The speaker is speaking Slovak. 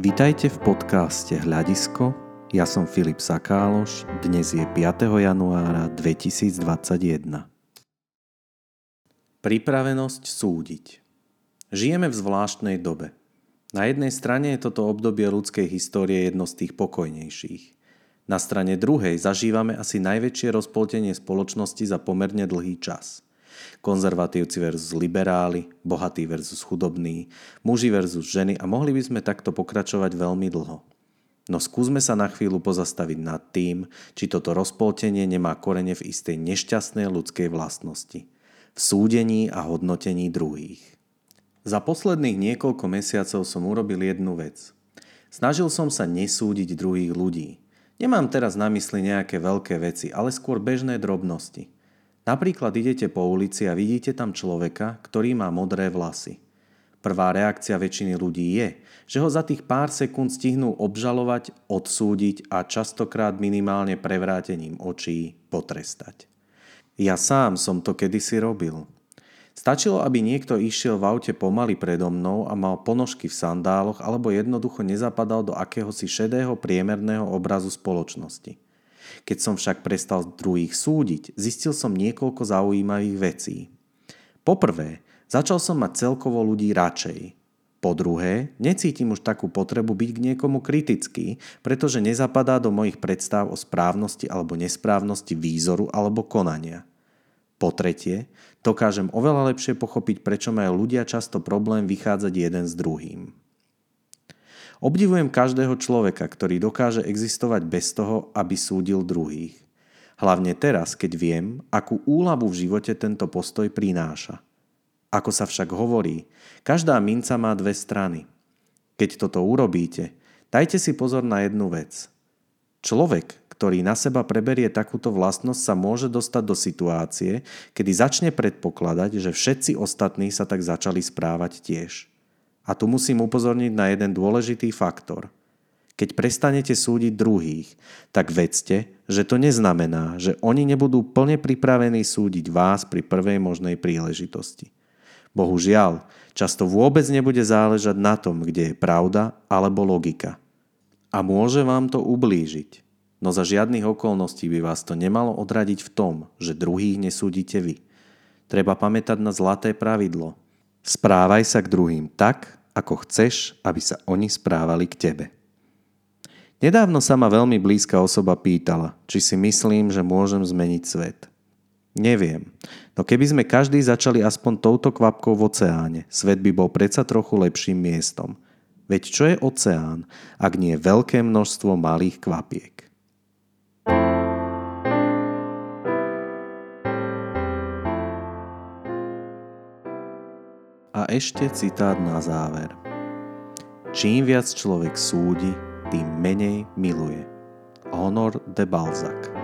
Vitajte v podcaste Hľadisko. Ja som Filip Sakáloš. Dnes je 5. januára 2021. Pripravenosť súdiť. Žijeme v zvláštnej dobe. Na jednej strane je toto obdobie ľudskej histórie jedno z tých pokojnejších. Na strane druhej zažívame asi najväčšie rozpoltenie spoločnosti za pomerne dlhý čas – konzervatívci versus liberáli, bohatí versus chudobní, muži versus ženy a mohli by sme takto pokračovať veľmi dlho. No skúsme sa na chvíľu pozastaviť nad tým, či toto rozpoltenie nemá korene v istej nešťastnej ľudskej vlastnosti. V súdení a hodnotení druhých. Za posledných niekoľko mesiacov som urobil jednu vec. Snažil som sa nesúdiť druhých ľudí. Nemám teraz na mysli nejaké veľké veci, ale skôr bežné drobnosti – Napríklad idete po ulici a vidíte tam človeka, ktorý má modré vlasy. Prvá reakcia väčšiny ľudí je, že ho za tých pár sekúnd stihnú obžalovať, odsúdiť a častokrát minimálne prevrátením očí potrestať. Ja sám som to kedysi robil. Stačilo, aby niekto išiel v aute pomaly predo mnou a mal ponožky v sandáloch alebo jednoducho nezapadal do akéhosi šedého priemerného obrazu spoločnosti. Keď som však prestal druhých súdiť, zistil som niekoľko zaujímavých vecí. Poprvé, začal som mať celkovo ľudí radšej. Po druhé, necítim už takú potrebu byť k niekomu kritický, pretože nezapadá do mojich predstav o správnosti alebo nesprávnosti výzoru alebo konania. Po tretie, dokážem oveľa lepšie pochopiť, prečo majú ľudia často problém vychádzať jeden s druhým. Obdivujem každého človeka, ktorý dokáže existovať bez toho, aby súdil druhých. Hlavne teraz, keď viem, akú úľavu v živote tento postoj prináša. Ako sa však hovorí, každá minca má dve strany. Keď toto urobíte, dajte si pozor na jednu vec. Človek, ktorý na seba preberie takúto vlastnosť, sa môže dostať do situácie, kedy začne predpokladať, že všetci ostatní sa tak začali správať tiež. A tu musím upozorniť na jeden dôležitý faktor. Keď prestanete súdiť druhých, tak vedzte, že to neznamená, že oni nebudú plne pripravení súdiť vás pri prvej možnej príležitosti. Bohužiaľ, často vôbec nebude záležať na tom, kde je pravda alebo logika. A môže vám to ublížiť. No za žiadnych okolností by vás to nemalo odradiť v tom, že druhých nesúdite vy. Treba pamätať na zlaté pravidlo – Správaj sa k druhým tak, ako chceš, aby sa oni správali k tebe. Nedávno sa ma veľmi blízka osoba pýtala, či si myslím, že môžem zmeniť svet. Neviem, no keby sme každý začali aspoň touto kvapkou v oceáne, svet by bol predsa trochu lepším miestom. Veď čo je oceán, ak nie veľké množstvo malých kvapiek? A ešte citát na záver. Čím viac človek súdi, tým menej miluje. Honor de Balzac